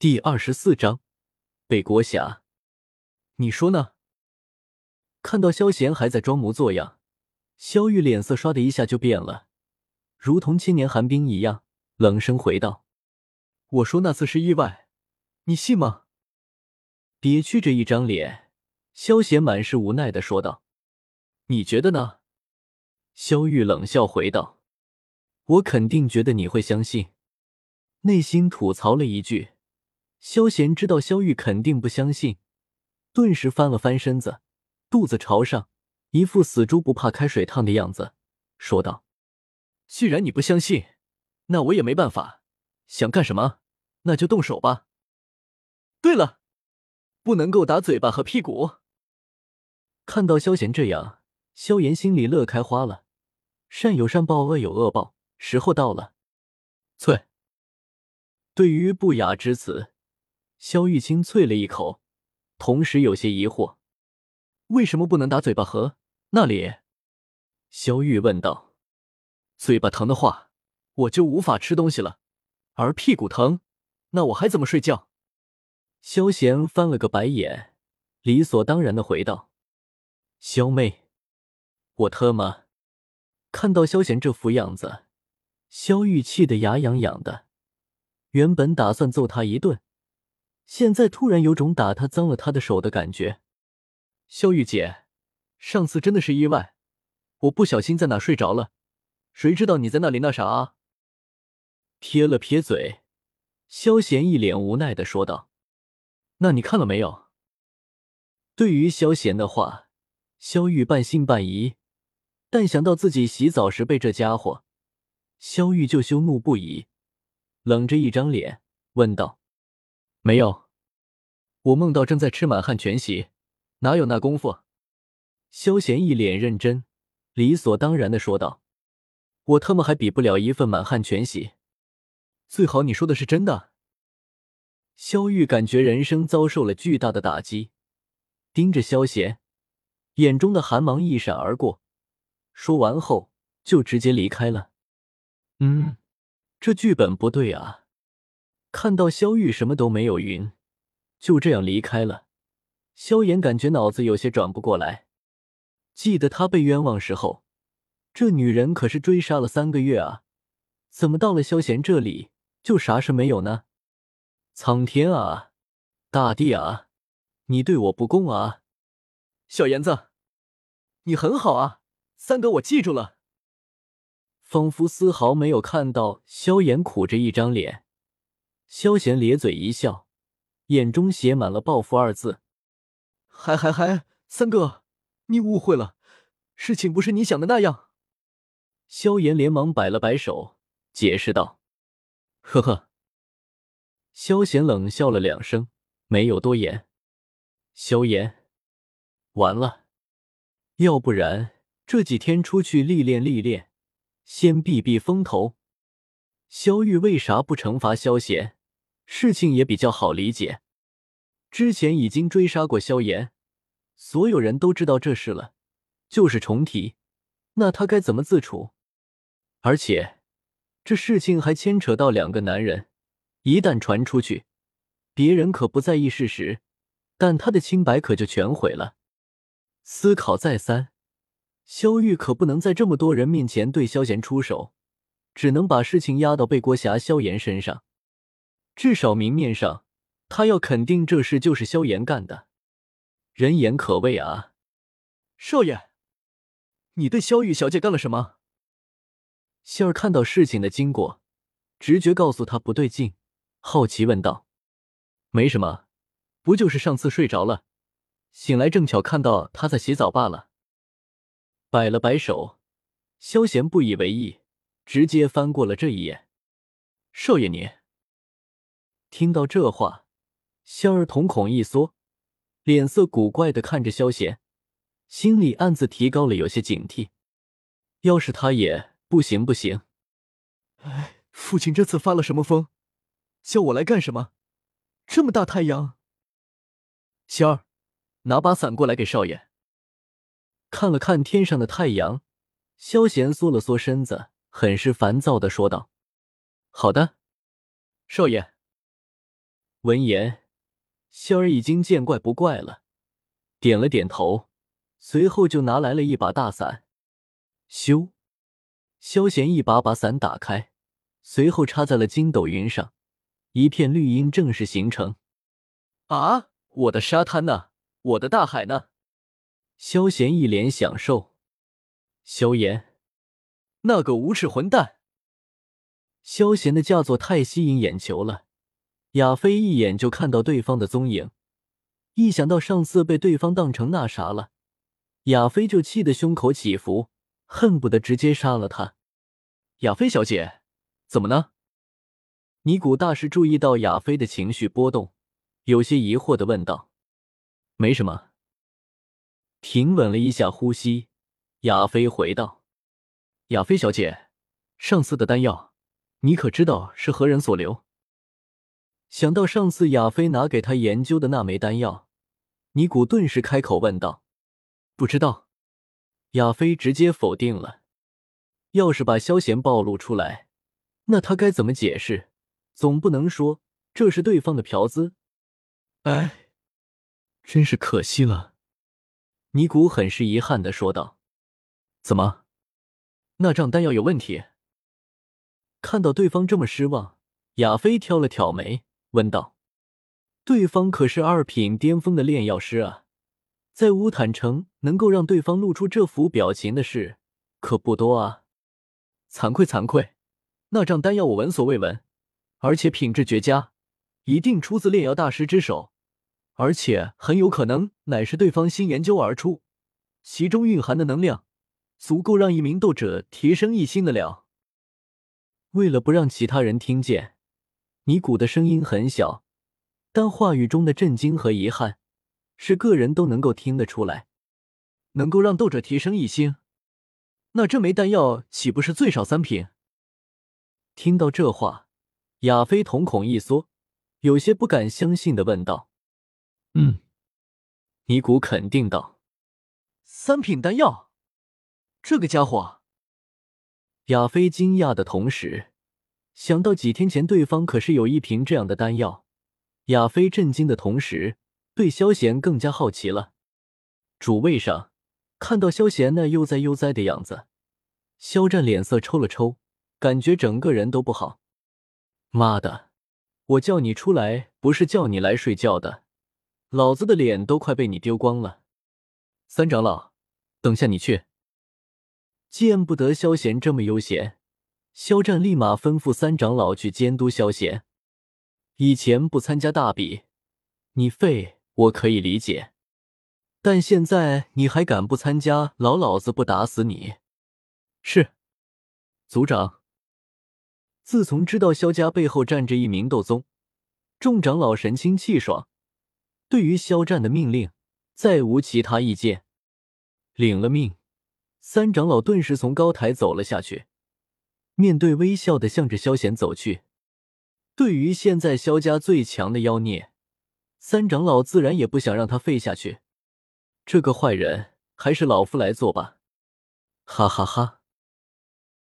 第二十四章北国侠，你说呢？看到萧贤还在装模作样，萧玉脸色唰的一下就变了，如同千年寒冰一样，冷声回道：“我说那次是意外，你信吗？”憋屈着一张脸，萧贤满是无奈的说道：“你觉得呢？”萧玉冷笑回道：“我肯定觉得你会相信。”内心吐槽了一句。萧贤知道萧玉肯定不相信，顿时翻了翻身子，肚子朝上，一副死猪不怕开水烫的样子，说道：“既然你不相信，那我也没办法。想干什么，那就动手吧。对了，不能够打嘴巴和屁股。”看到萧贤这样，萧炎心里乐开花了。善有善报，恶有恶报，时候到了。翠。对于不雅之词。萧玉清啐了一口，同时有些疑惑：“为什么不能打嘴巴和那里？”萧玉问道：“嘴巴疼的话，我就无法吃东西了；而屁股疼，那我还怎么睡觉？”萧贤翻了个白眼，理所当然的回道：“萧妹，我特么……”看到萧贤这副样子，萧玉气得牙痒痒的，原本打算揍他一顿。现在突然有种打他脏了他的手的感觉，萧玉姐，上次真的是意外，我不小心在哪睡着了，谁知道你在那里那啥啊？撇了撇嘴，萧贤一脸无奈的说道：“那你看了没有？”对于萧贤的话，萧玉半信半疑，但想到自己洗澡时被这家伙，萧玉就羞怒不已，冷着一张脸问道。没有，我梦到正在吃满汉全席，哪有那功夫？萧贤一脸认真，理所当然的说道：“我他妈还比不了一份满汉全席，最好你说的是真的。”萧玉感觉人生遭受了巨大的打击，盯着萧贤，眼中的寒芒一闪而过，说完后就直接离开了。嗯，这剧本不对啊。看到萧玉什么都没有云，就这样离开了。萧炎感觉脑子有些转不过来。记得他被冤枉时候，这女人可是追杀了三个月啊，怎么到了萧贤这里就啥事没有呢？苍天啊，大地啊，你对我不公啊！小炎子，你很好啊，三哥我记住了。仿佛丝毫没有看到萧炎苦着一张脸。萧贤咧嘴一笑，眼中写满了报复二字。还还还，三哥，你误会了，事情不是你想的那样。萧炎连忙摆了摆手，解释道：“呵呵。”萧贤冷笑了两声，没有多言。萧炎，完了，要不然这几天出去历练历练，先避避风头。萧玉为啥不惩罚萧贤？事情也比较好理解，之前已经追杀过萧炎，所有人都知道这事了，就是重提，那他该怎么自处？而且这事情还牵扯到两个男人，一旦传出去，别人可不在意事实，但他的清白可就全毁了。思考再三，萧玉可不能在这么多人面前对萧炎出手，只能把事情压到背锅侠萧炎身上。至少明面上，他要肯定这事就是萧炎干的，人言可畏啊！少爷，你对萧玉小姐干了什么？希儿看到事情的经过，直觉告诉他不对劲，好奇问道：“没什么，不就是上次睡着了，醒来正巧看到他在洗澡罢了。”摆了摆手，萧贤不以为意，直接翻过了这一眼。少爷你。听到这话，香儿瞳孔一缩，脸色古怪的看着萧贤，心里暗自提高了有些警惕。要是他也不行不行。哎，父亲这次发了什么疯？叫我来干什么？这么大太阳。仙儿，拿把伞过来给少爷。看了看天上的太阳，萧贤缩了缩身子，很是烦躁的说道：“好的，少爷。”闻言，萧儿已经见怪不怪了，点了点头，随后就拿来了一把大伞。咻，萧贤一把把伞打开，随后插在了筋斗云上，一片绿荫正式形成。啊，我的沙滩呢？我的大海呢？萧贤一脸享受。萧炎，那个无耻混蛋！萧贤的佳作太吸引眼球了，亚飞一眼就看到对方的踪影，一想到上次被对方当成那啥了，亚飞就气得胸口起伏，恨不得直接杀了他。亚飞小姐，怎么呢？尼古大师注意到亚飞的情绪波动，有些疑惑的问道：“没什么。”停稳了一下呼吸，亚飞回道：“亚飞小姐，上次的丹药。”你可知道是何人所留？想到上次亚飞拿给他研究的那枚丹药，尼古顿时开口问道：“不知道。”亚飞直接否定了。要是把萧贤暴露出来，那他该怎么解释？总不能说这是对方的嫖资。哎，真是可惜了。尼古很是遗憾的说道：“怎么，那账丹药有问题？”看到对方这么失望，亚飞挑了挑眉，问道：“对方可是二品巅峰的炼药师啊，在乌坦城能够让对方露出这副表情的事可不多啊。”惭愧惭愧，那张丹药我闻所未闻，而且品质绝佳，一定出自炼药大师之手，而且很有可能乃是对方新研究而出，其中蕴含的能量足够让一名斗者提升一星的了。为了不让其他人听见，尼古的声音很小，但话语中的震惊和遗憾是个人都能够听得出来。能够让斗者提升一星，那这枚丹药岂不是最少三品？听到这话，亚飞瞳孔一缩，有些不敢相信的问道：“嗯。”尼古肯定道：“三品丹药，这个家伙。”亚飞惊讶的同时，想到几天前对方可是有一瓶这样的丹药，亚飞震惊的同时，对萧贤更加好奇了。主位上看到萧贤那悠哉悠哉的样子，肖战脸色抽了抽，感觉整个人都不好。妈的，我叫你出来不是叫你来睡觉的，老子的脸都快被你丢光了。三长老，等下你去。见不得萧贤这么悠闲，肖战立马吩咐三长老去监督萧贤。以前不参加大比，你废我可以理解，但现在你还敢不参加，老老子不打死你！是，族长。自从知道萧家背后站着一名斗宗，众长老神清气爽，对于肖战的命令再无其他意见，领了命。三长老顿时从高台走了下去，面对微笑的向着萧贤走去。对于现在萧家最强的妖孽，三长老自然也不想让他废下去。这个坏人，还是老夫来做吧！哈哈哈。